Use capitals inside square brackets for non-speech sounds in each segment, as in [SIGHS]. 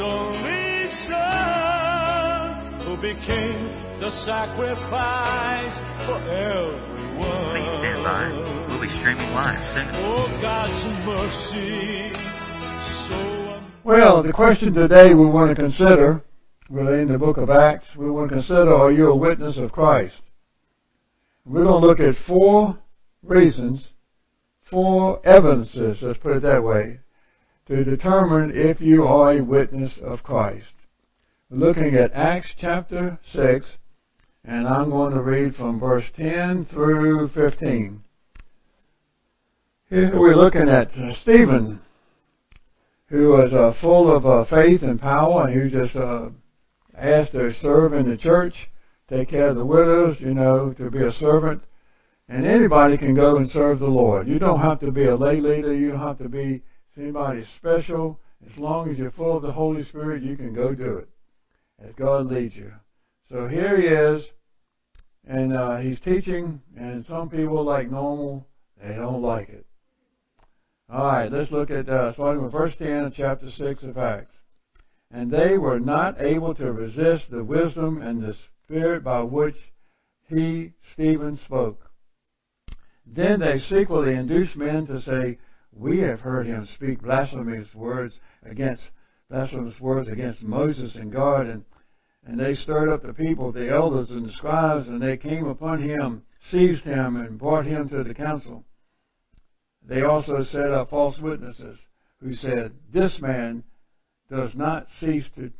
only Son, who became the sacrifice for everyone. Please stand by. We'll be streaming live soon. Oh, God's mercy, so Well, the question today we want to consider, we're in the book of Acts, we want to consider are you a witness of Christ? We're going to look at four reasons, four evidences, let's put it that way, to determine if you are a witness of Christ. Looking at Acts chapter 6, and I'm going to read from verse 10 through 15. Here we're looking at Stephen, who was uh, full of uh, faith and power, and who just uh, asked to serve in the church, take care of the widows, you know, to be a servant. And anybody can go and serve the Lord. You don't have to be a lay leader. You don't have to be anybody special. As long as you're full of the Holy Spirit, you can go do it as God leads you. So here he is, and uh, he's teaching, and some people, like normal, they don't like it. All right, let's look at uh, starting with verse 10 of chapter 6 of Acts. And they were not able to resist the wisdom and the spirit by which he, Stephen, spoke. Then they secretly induced men to say, We have heard him speak blasphemous words against blasphemous words against Moses and God, and and they stirred up the people, the elders and the scribes, and they came upon him, seized him, and brought him to the council. They also set up false witnesses who said, This man does not cease to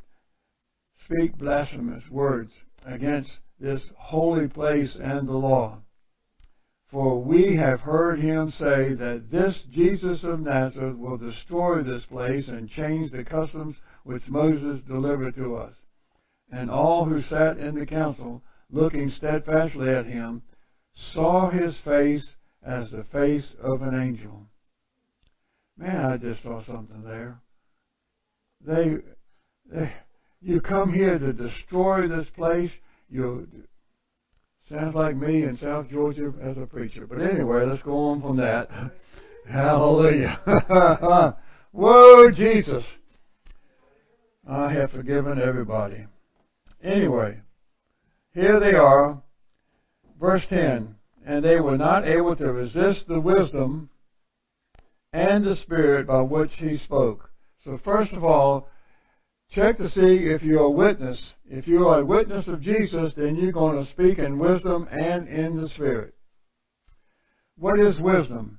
speak blasphemous words against this holy place and the law. For we have heard him say that this Jesus of Nazareth will destroy this place and change the customs which Moses delivered to us. And all who sat in the council, looking steadfastly at him, saw his face as the face of an angel. Man, I just saw something there. They, they you come here to destroy this place. You sounds like me in South Georgia as a preacher. But anyway, let's go on from that. Hallelujah. [LAUGHS] Whoa, Jesus. I have forgiven everybody. Anyway, here they are, verse 10. And they were not able to resist the wisdom and the spirit by which he spoke. So, first of all, check to see if you're a witness. If you are a witness of Jesus, then you're going to speak in wisdom and in the spirit. What is wisdom?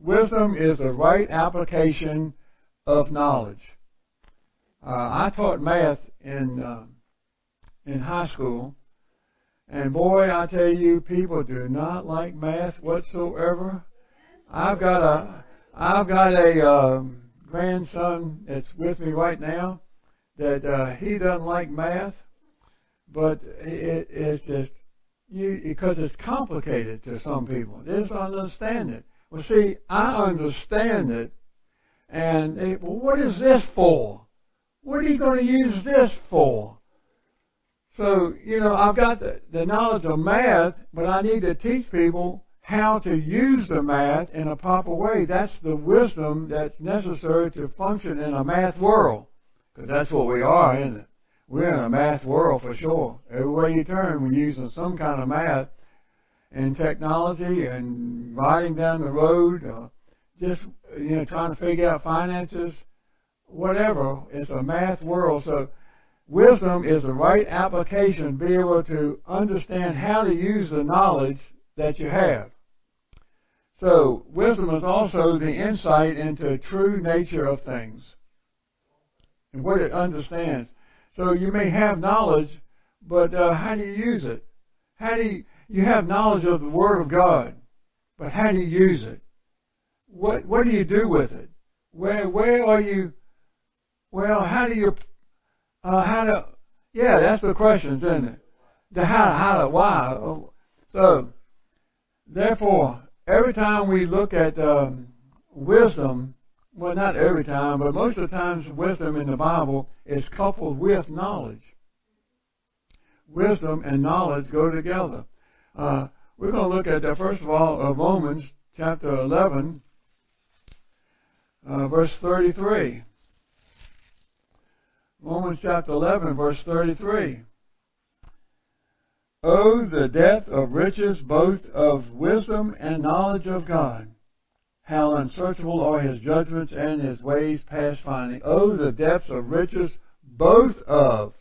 Wisdom is the right application of knowledge. Uh, I taught math in. Uh, in high school. And boy, I tell you, people do not like math whatsoever. I've got a, I've got a uh, grandson that's with me right now that uh, he doesn't like math, but it, it's just you because it's complicated to some people. They just don't understand it. Well, see, I understand it, and they, well, what is this for? What are you going to use this for? So, you know, I've got the, the knowledge of math, but I need to teach people how to use the math in a proper way. That's the wisdom that's necessary to function in a math world. Because that's what we are, isn't it? We're in a math world for sure. Everywhere you turn, we're using some kind of math and technology and riding down the road, uh, just, you know, trying to figure out finances, whatever. It's a math world. So, Wisdom is the right application, be able to understand how to use the knowledge that you have. So, wisdom is also the insight into true nature of things and what it understands. So, you may have knowledge, but uh, how do you use it? How do you, you have knowledge of the Word of God, but how do you use it? What what do you do with it? Where where are you? Well, how do you uh, how to? Yeah, that's the questions, isn't it? The how, how to, why. So, therefore, every time we look at um, wisdom, well, not every time, but most of the times, wisdom in the Bible is coupled with knowledge. Wisdom and knowledge go together. Uh, we're going to look at that first of all of Romans chapter 11, uh, verse 33. Romans chapter 11, verse 33. Oh, the depth of riches, both of wisdom and knowledge of God. How unsearchable are his judgments and his ways past finding. Oh, the depths of riches, both of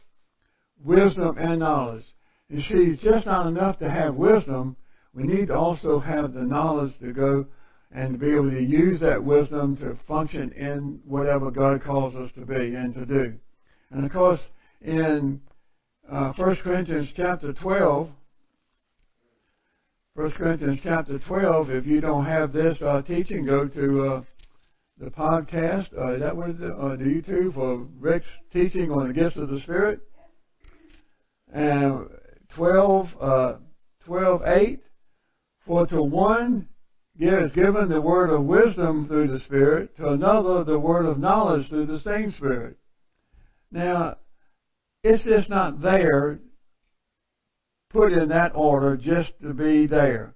wisdom and knowledge. You see, it's just not enough to have wisdom. We need to also have the knowledge to go and to be able to use that wisdom to function in whatever God calls us to be and to do. And of course, in uh, 1 Corinthians chapter 12, 1 Corinthians chapter 12, if you don't have this uh, teaching, go to uh, the podcast, uh, that was the, uh, the YouTube for Rick's teaching on the gifts of the Spirit. And 12, uh, 12, 8, for to one is given the word of wisdom through the Spirit, to another the word of knowledge through the same Spirit. Now, it's just not there, put in that order just to be there.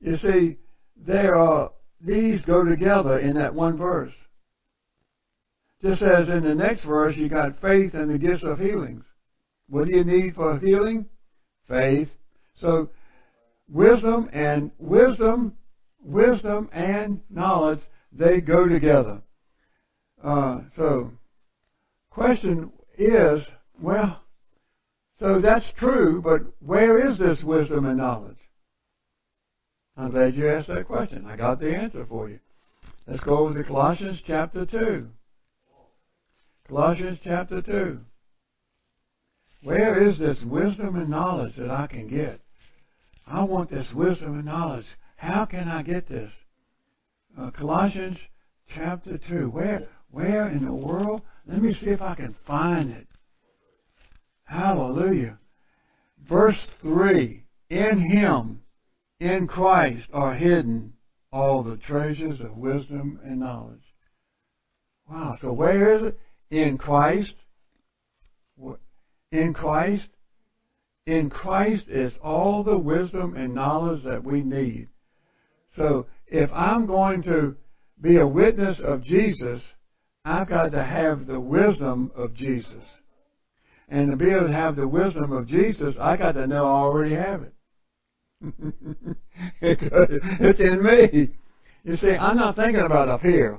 You see, there are, these go together in that one verse. Just as in the next verse, you got faith and the gifts of healings. What do you need for healing? Faith. So, wisdom and wisdom, wisdom and knowledge, they go together. Uh, so, question is, well, so that's true, but where is this wisdom and knowledge? I'm glad you asked that question. I got the answer for you. Let's go over to Colossians chapter 2. Colossians chapter 2. Where is this wisdom and knowledge that I can get? I want this wisdom and knowledge. How can I get this? Uh, Colossians chapter 2. Where, where in the world? Let me see if I can find it. Hallelujah. Verse 3 In Him, in Christ, are hidden all the treasures of wisdom and knowledge. Wow. So where is it? In Christ. In Christ. In Christ is all the wisdom and knowledge that we need. So if I'm going to be a witness of Jesus, I've got to have the wisdom of Jesus. And to be able to have the wisdom of Jesus, I got to know I already have it. [LAUGHS] it's in me. You see, I'm not thinking about up here.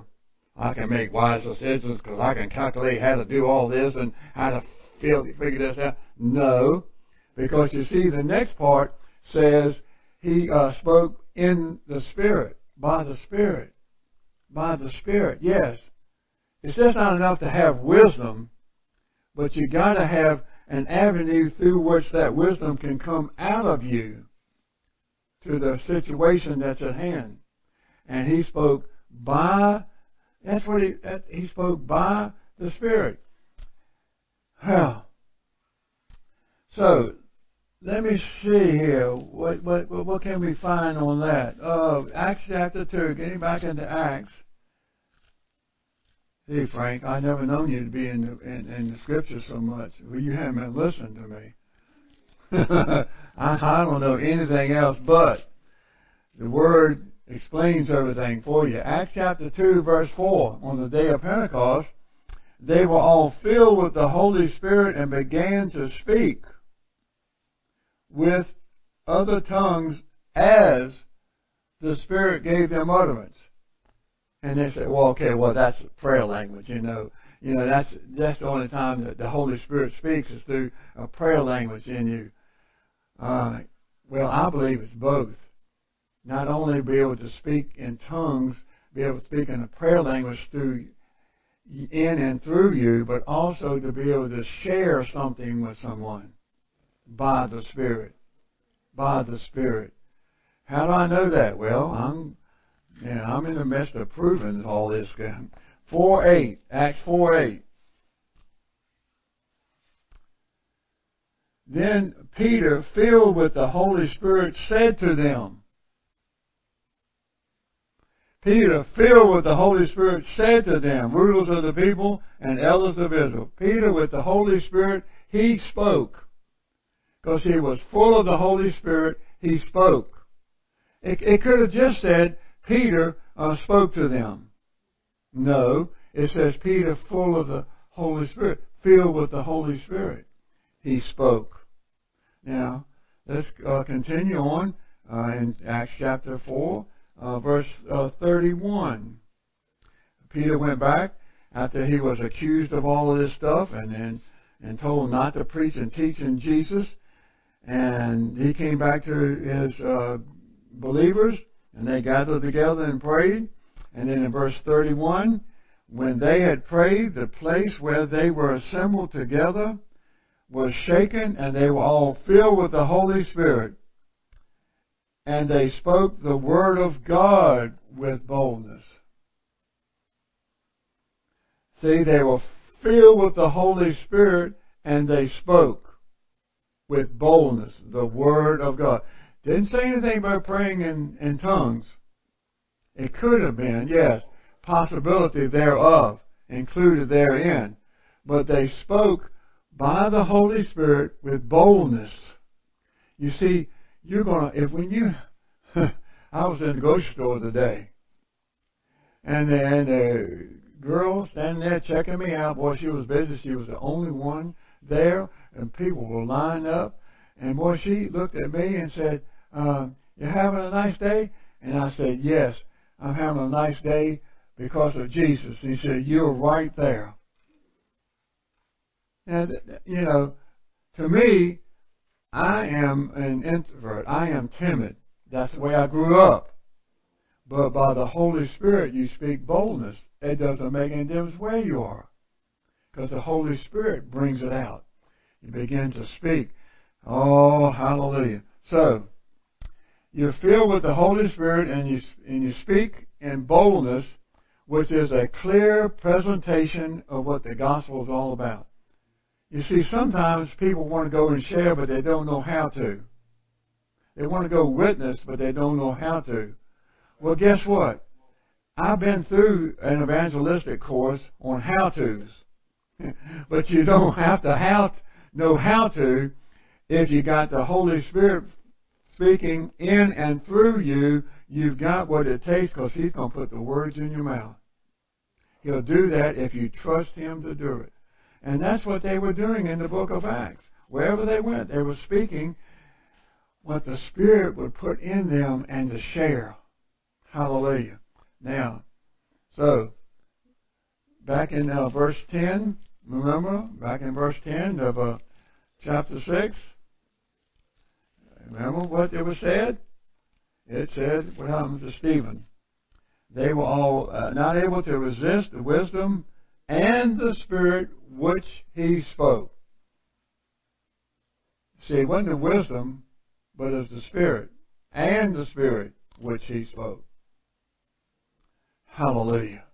I can make wise decisions because I can calculate how to do all this and how to feel, figure this out. No, because you see, the next part says he uh, spoke in the Spirit, by the Spirit, by the Spirit. Yes, it's just not enough to have wisdom but you got to have an avenue through which that wisdom can come out of you to the situation that's at hand. And he spoke by, that's what he, that, he spoke by the Spirit. Well, so let me see here. What, what, what can we find on that? Uh, Acts chapter 2, getting back into Acts. Hey, Frank, I never known you to be in the, in, in the scriptures so much. Well, you haven't listening to me. [LAUGHS] I, I don't know anything else but the Word explains everything for you. Acts chapter 2, verse 4, on the day of Pentecost, they were all filled with the Holy Spirit and began to speak with other tongues as the Spirit gave them utterance. And they say, well, okay, well, that's prayer language, you know. You know, that's, that's the only time that the Holy Spirit speaks is through a prayer language in you. Uh, well, I believe it's both. Not only be able to speak in tongues, be able to speak in a prayer language through in and through you, but also to be able to share something with someone by the Spirit. By the Spirit. How do I know that? Well, I'm yeah, I'm in the midst of proving all this. Uh, 4 8, Acts 4 8. Then Peter, filled with the Holy Spirit, said to them, Peter, filled with the Holy Spirit, said to them, rulers of the people and elders of Israel, Peter, with the Holy Spirit, he spoke. Because he was full of the Holy Spirit, he spoke. It, it could have just said, Peter uh, spoke to them. No, it says Peter, full of the Holy Spirit, filled with the Holy Spirit, he spoke. Now, let's uh, continue on uh, in Acts chapter 4, uh, verse uh, 31. Peter went back after he was accused of all of this stuff and, and, and told not to preach and teach in Jesus. And he came back to his uh, believers and they gathered together and prayed. And then in verse 31, when they had prayed, the place where they were assembled together was shaken, and they were all filled with the Holy Spirit. And they spoke the word of God with boldness. See, they were filled with the Holy Spirit, and they spoke with boldness the word of God. Didn't say anything about praying in, in tongues. It could have been, yes, possibility thereof included therein. But they spoke by the Holy Spirit with boldness. You see, you're gonna, if when you, [LAUGHS] I was in the grocery store today, and the, and the girl standing there checking me out, boy, she was busy. She was the only one there, and people were lined up. And boy, she looked at me and said, uh, "You having a nice day?" And I said, "Yes, I'm having a nice day because of Jesus." He said, "You're right there." And you know, to me, I am an introvert. I am timid. That's the way I grew up. But by the Holy Spirit, you speak boldness. It doesn't make any difference where you are. Because the Holy Spirit brings it out. You begin to speak. Oh, hallelujah. So, you're filled with the Holy Spirit and you, and you speak in boldness, which is a clear presentation of what the gospel is all about. You see, sometimes people want to go and share, but they don't know how to. They want to go witness, but they don't know how to. Well, guess what? I've been through an evangelistic course on how to's. [LAUGHS] but you don't have to how, know how to if you got the Holy Spirit speaking in and through you. You've got what it takes because He's going to put the words in your mouth. He'll do that if you trust Him to do it. And that's what they were doing in the book of Acts. Wherever they went, they were speaking what the Spirit would put in them and to share. Hallelujah. Now, so, back in uh, verse 10, remember, back in verse 10 of uh, chapter 6, remember what it was said? It said, what happened to Stephen? They were all uh, not able to resist the wisdom and the Spirit which he spoke. See, it wasn't the wisdom, but it was the Spirit and the Spirit which he spoke. Hallelujah.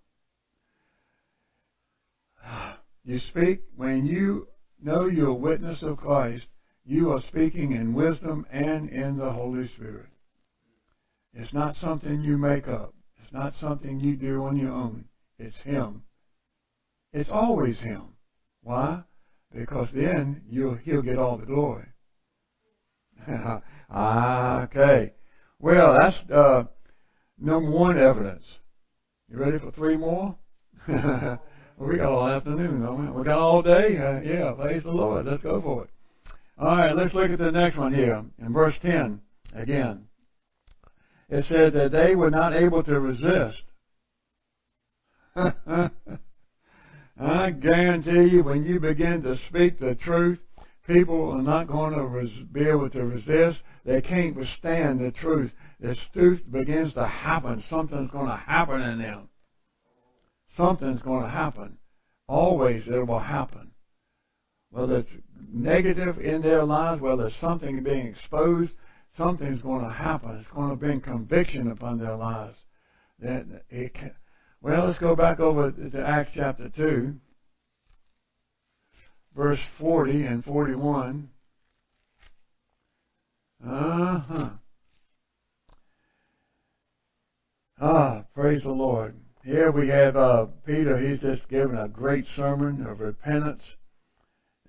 [SIGHS] You speak when you know you're a witness of Christ, you are speaking in wisdom and in the Holy Spirit. It's not something you make up. It's not something you do on your own. It's Him. It's always Him. Why? Because then you'll, He'll get all the glory. [LAUGHS] okay. Well, that's uh, number one evidence. You ready for three more? [LAUGHS] we got all afternoon, don't we? We got all day? Uh, yeah, praise the Lord. Let's go for it. All right, let's look at the next one here. In verse 10, again. It said that they were not able to resist. [LAUGHS] I guarantee you, when you begin to speak the truth, people are not going to res- be able to resist. They can't withstand the truth. The truth begins to happen. Something's going to happen in them. Something's going to happen. Always it will happen. Whether it's negative in their lives, whether something being exposed, something's going to happen. It's going to bring conviction upon their lives. That it can, well, let's go back over to Acts chapter 2, verse 40 and 41. Uh huh. Ah, praise the Lord. Here we have uh, Peter. He's just given a great sermon of repentance.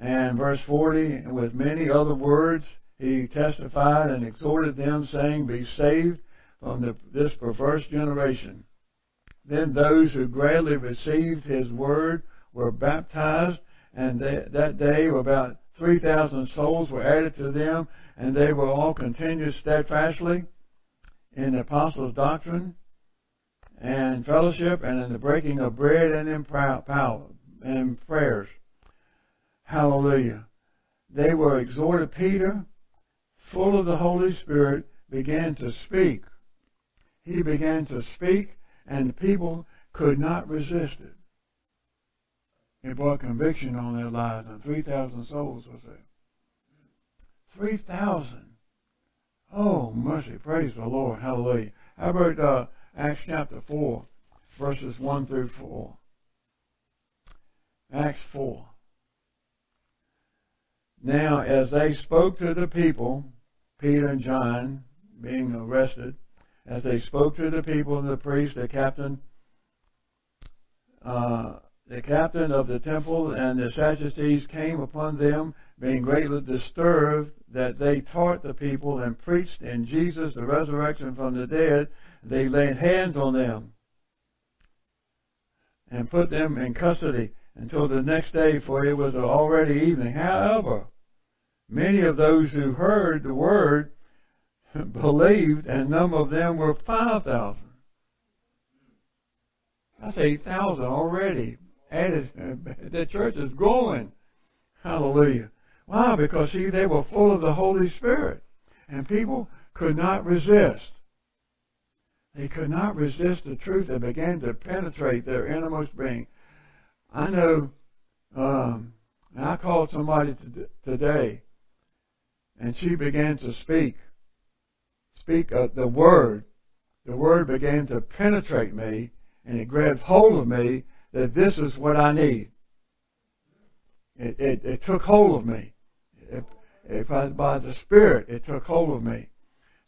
And verse 40, with many other words, he testified and exhorted them, saying, Be saved from the, this perverse generation. Then those who gladly received his word were baptized, and they, that day about 3,000 souls were added to them, and they were all continued steadfastly in the apostles' doctrine and fellowship and in the breaking of bread and in power and prayers. Hallelujah. They were exhorted. Peter, full of the Holy Spirit, began to speak. He began to speak, and the people could not resist it. It brought conviction on their lives, and 3,000 souls were saved. 3,000. Oh, mercy. Praise the Lord. Hallelujah. How about uh, Acts chapter 4, verses 1 through 4? Acts 4. Now, as they spoke to the people, Peter and John being arrested, as they spoke to the people and the priest, the captain, uh, the captain of the temple and the Sadducees came upon them, being greatly disturbed that they taught the people and preached in Jesus the resurrection from the dead. They laid hands on them and put them in custody until the next day, for it was already evening. However, many of those who heard the word [LAUGHS] believed, and number of them were 5,000. That's 8,000 already added. [LAUGHS] The church is growing. Hallelujah. Why? Because see, they were full of the Holy Spirit. And people could not resist. They could not resist the truth that began to penetrate their innermost being. I know, um, I called somebody today, and she began to speak, speak the word. The word began to penetrate me, and it grabbed hold of me that this is what I need. It, it, it took hold of me. If, if I, by the Spirit, it took hold of me.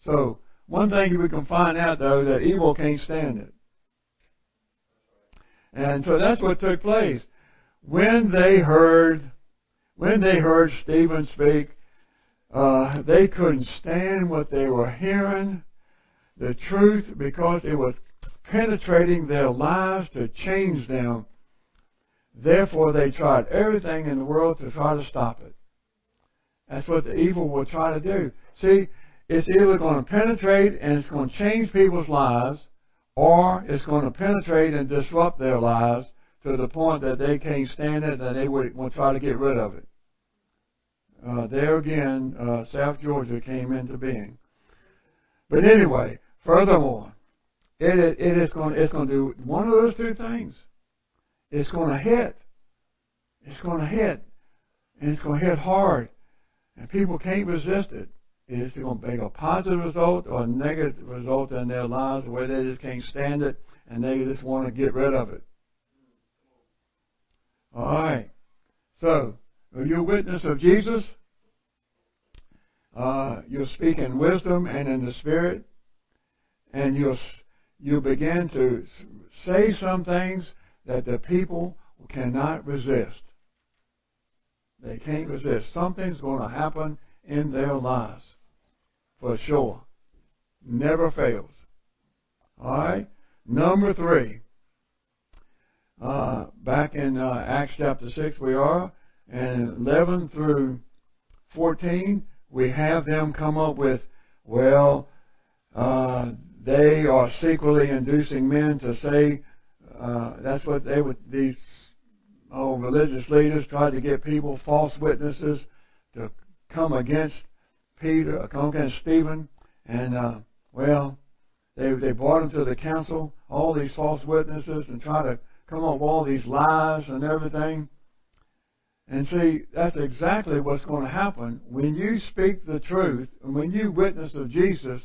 So, one thing we can find out though, that evil can't stand it. And so that's what took place. When they heard, when they heard Stephen speak, uh, they couldn't stand what they were hearing, the truth, because it was penetrating their lives to change them. Therefore, they tried everything in the world to try to stop it. That's what the evil will try to do. See, it's either going to penetrate and it's going to change people's lives, or it's going to penetrate and disrupt their lives to the point that they can't stand it and they will try to get rid of it. Uh, there again, uh, South Georgia came into being. But anyway, furthermore, it, it is going, it's going to do one of those two things. It's going to hit. It's going to hit. And it's going to hit hard. And people can't resist it. It's going to make a positive result or a negative result in their lives where they just can't stand it and they just want to get rid of it. Alright. So, you a witness of Jesus? Uh, you'll speak in wisdom and in the Spirit. And you'll you begin to say some things that the people cannot resist. They can't resist. Something's going to happen in their lives. For sure. Never fails. Alright? Number three. Uh, back in uh, Acts chapter 6 we are. And 11 through 14, we have them come up with, well, uh, they are secretly inducing men to say uh, that's what they would these oh religious leaders tried to get people false witnesses to come against Peter, come against Stephen, and uh, well, they they brought him to the council, all these false witnesses, and try to come up with all these lies and everything. And see, that's exactly what's going to happen when you speak the truth and when you witness of Jesus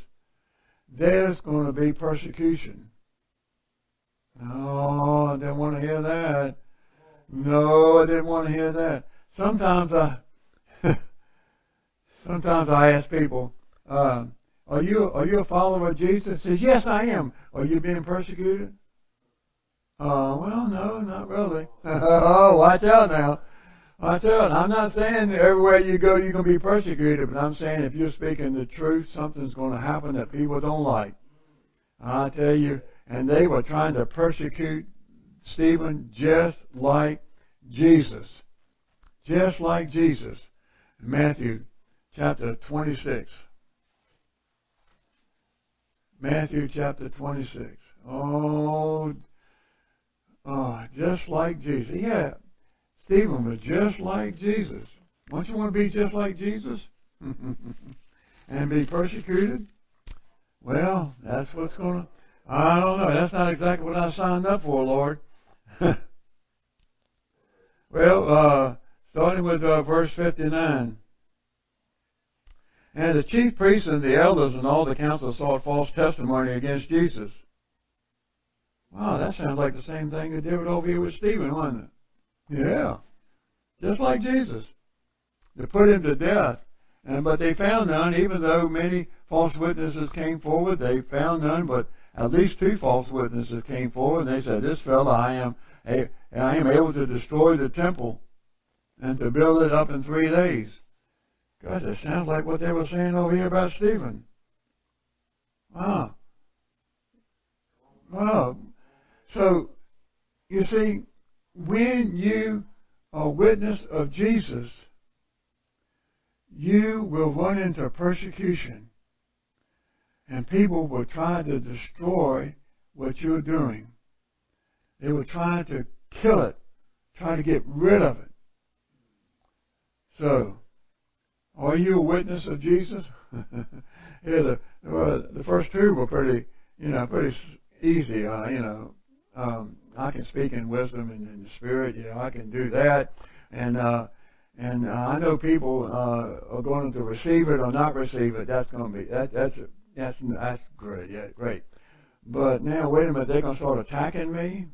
there's going to be persecution. No, I didn't want to hear that. No, I didn't want to hear that. Sometimes I, [LAUGHS] sometimes I ask people, uh, "Are you are you a follower of Jesus?" Says, "Yes, I am." Are you being persecuted? Uh, well, no, not really. [LAUGHS] oh, watch out now. I tell you, I'm not saying everywhere you go you're going to be persecuted, but I'm saying if you're speaking the truth, something's going to happen that people don't like. I tell you, and they were trying to persecute Stephen just like Jesus. just like Jesus. Matthew chapter 26. Matthew chapter 26. Oh, oh, just like Jesus. Yeah, Stephen was just like Jesus. Don't you want to be just like Jesus? [LAUGHS] and be persecuted? Well, that's what's going to. I don't know. That's not exactly what I signed up for, Lord. [LAUGHS] well, uh, starting with uh, verse 59. And the chief priests and the elders and all the council sought false testimony against Jesus. Wow, that sounds like the same thing they did over here with Stephen, wasn't it? Yeah. Just like Jesus. They put him to death. And, but they found none, even though many false witnesses came forward, they found none, but at least two false witnesses came forward, and they said, this fellow, I am, a, I am able to destroy the temple and to build it up in three days. Gosh, it sounds like what they were saying over here about Stephen. Wow. Wow. So, you see, when you are witness of Jesus, you will run into persecution. And people will try to destroy what you're doing. They will try to kill it, try to get rid of it. So, are you a witness of Jesus? [LAUGHS] yeah, the, well, the first two were pretty, you know, pretty easy. Uh, you know, um, I can speak in wisdom and in the spirit. You know, I can do that. And uh, and I know people uh, are going to receive it or not receive it. That's going to be that, that's that's that's great. Yeah, great. But now, wait a minute. They're going to start attacking me.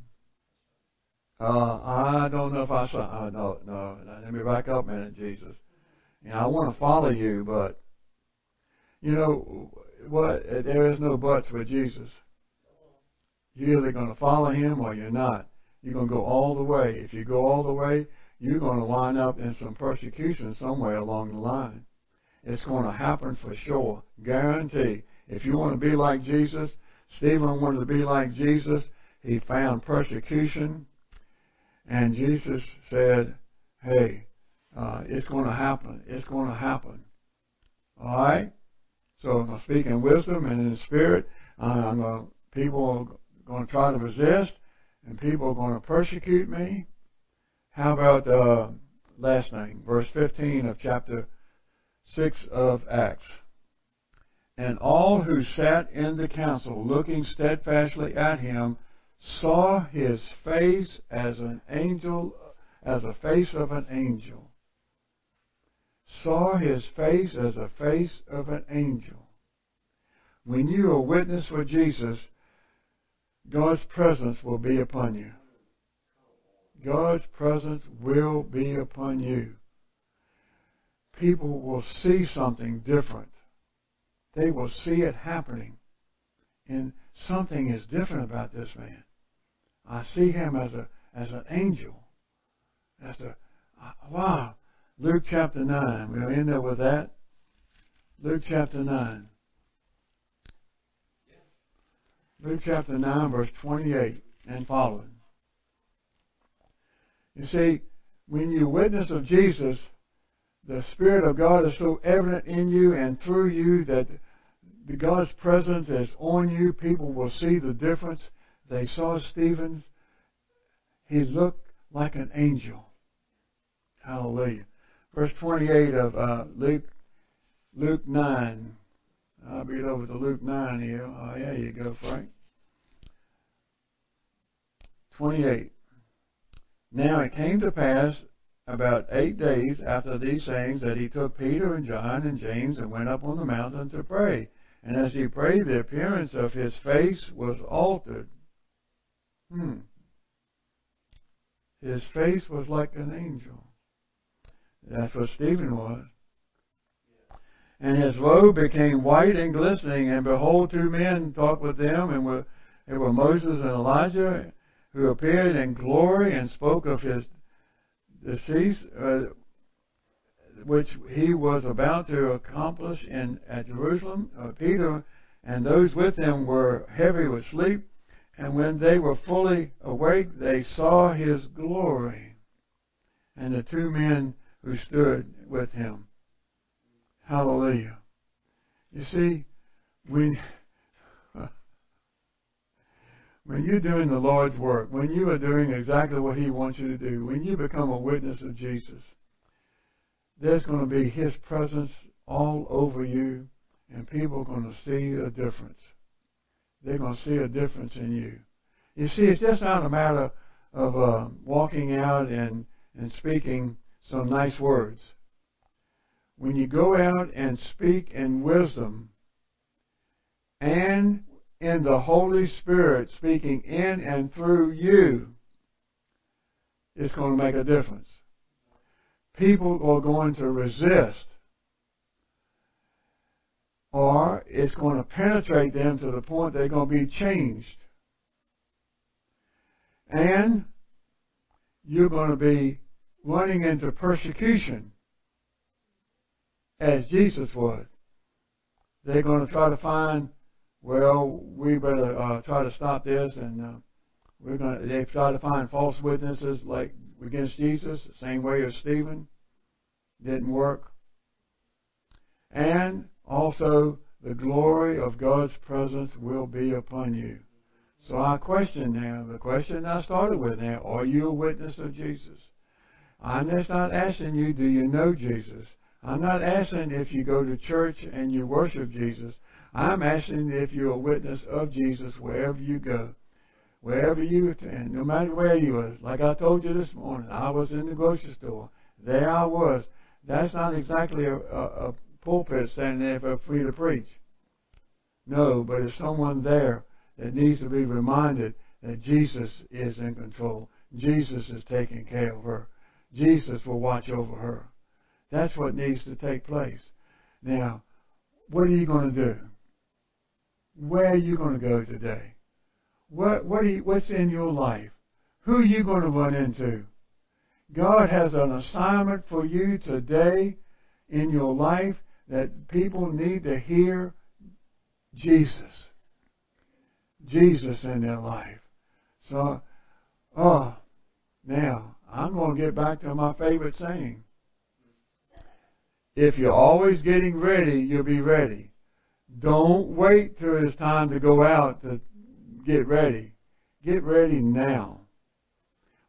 Uh, I don't know if I saw. Uh, no, no. Let me back up minute, Jesus. You know, I want to follow you, but you know what? There is no buts with Jesus. You're either going to follow him or you're not. You're going to go all the way. If you go all the way, you're going to wind up in some persecution somewhere along the line. It's going to happen for sure. Guarantee. If you want to be like Jesus, Stephen wanted to be like Jesus. He found persecution. And Jesus said, hey, uh, it's going to happen. It's going to happen. All right? So I'm going to speak in wisdom and in spirit. I'm going to, people going to try to resist, and people are going to persecute me. How about uh, last thing, verse 15 of chapter 6 of Acts? And all who sat in the council, looking steadfastly at him, saw his face as an angel, as a face of an angel. Saw his face as a face of an angel. When you are a witness for Jesus, God's presence will be upon you. God's presence will be upon you. People will see something different. They will see it happening. And something is different about this man. I see him as a as an angel. As a uh, wow. Luke chapter nine. We'll end up with that. Luke chapter nine. Luke chapter nine, verse twenty-eight and following. You see, when you witness of Jesus, the Spirit of God is so evident in you and through you that the God's presence is on you. People will see the difference. They saw Stephen. He looked like an angel. Hallelujah. Verse 28 of uh, Luke, Luke 9. I'll read over to Luke 9 here. Oh, yeah, you go, Frank. 28. Now it came to pass about eight days after these sayings that he took Peter and John and James and went up on the mountain to pray. And as he prayed, the appearance of his face was altered. Hmm. His face was like an angel. That's what Stephen was. And his robe became white and glistening, and behold, two men talked with them, and were, it were Moses and Elijah, who appeared in glory and spoke of his decease, uh, which he was about to accomplish in at Jerusalem. Uh, Peter and those with him were heavy with sleep, and when they were fully awake, they saw his glory. And the two men who stood with him. Hallelujah. You see, when [LAUGHS] when you're doing the Lord's work, when you are doing exactly what He wants you to do, when you become a witness of Jesus, there's going to be His presence all over you, and people are going to see a difference. They're going to see a difference in you. You see, it's just not a matter of uh, walking out and, and speaking some nice words. When you go out and speak in wisdom and in the Holy Spirit speaking in and through you, it's going to make a difference. People are going to resist, or it's going to penetrate them to the point they're going to be changed. And you're going to be running into persecution as Jesus was. They're going to try to find well, we better uh, try to stop this, and uh, we're going to. They try to find false witnesses like against Jesus, the same way as Stephen didn't work, and also the glory of God's presence will be upon you. So our question now, the question I started with now, are you a witness of Jesus? I'm just not asking you, do you know Jesus? I'm not asking if you go to church and you worship Jesus. I'm asking if you're a witness of Jesus wherever you go. Wherever you attend, no matter where you are. Like I told you this morning, I was in the grocery store. There I was. That's not exactly a, a, a pulpit standing there for free to preach. No, but it's someone there that needs to be reminded that Jesus is in control. Jesus is taking care of her. Jesus will watch over her. That's what needs to take place. Now, what are you going to do? Where are you going to go today? What, what you, what's in your life? Who are you going to run into? God has an assignment for you today in your life that people need to hear Jesus. Jesus in their life. So, oh, now, I'm going to get back to my favorite saying. If you're always getting ready, you'll be ready. Don't wait till it's time to go out to get ready. Get ready now.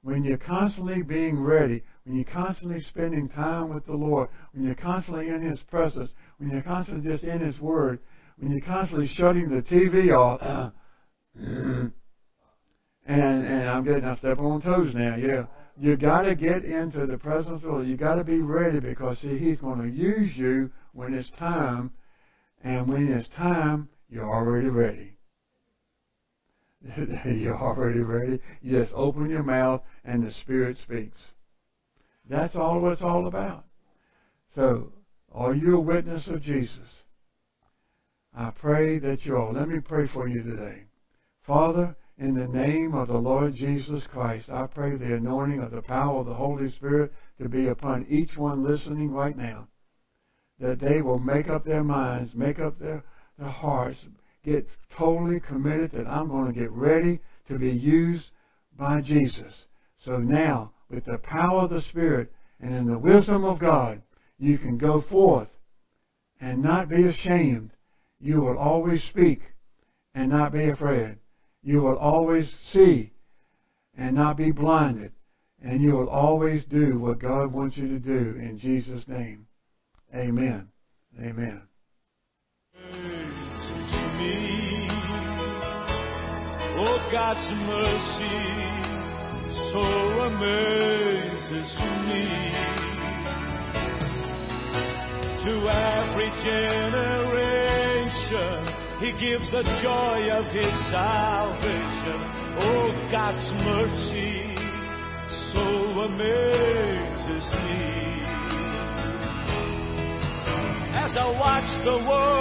When you're constantly being ready, when you're constantly spending time with the Lord, when you're constantly in His presence, when you're constantly just in His Word, when you're constantly shutting the TV off, [CLEARS THROAT] and and I'm getting I step on toes now, yeah. You gotta get into the presence of the Lord. You gotta be ready because see He's gonna use you when it's time and when it's time, you're already ready. [LAUGHS] you're already ready. You just open your mouth and the Spirit speaks. That's all what it's all about. So, are you a witness of Jesus? I pray that you are. Let me pray for you today. Father, in the name of the Lord Jesus Christ, I pray the anointing of the power of the Holy Spirit to be upon each one listening right now that they will make up their minds, make up their, their hearts, get totally committed that I'm going to get ready to be used by Jesus. So now, with the power of the Spirit and in the wisdom of God, you can go forth and not be ashamed. You will always speak and not be afraid. You will always see and not be blinded. And you will always do what God wants you to do in Jesus' name. Amen. Amen. Oh, God's mercy so amazes me. To every generation, He gives the joy of His salvation. Oh, God's mercy so amazes me as I watch the world.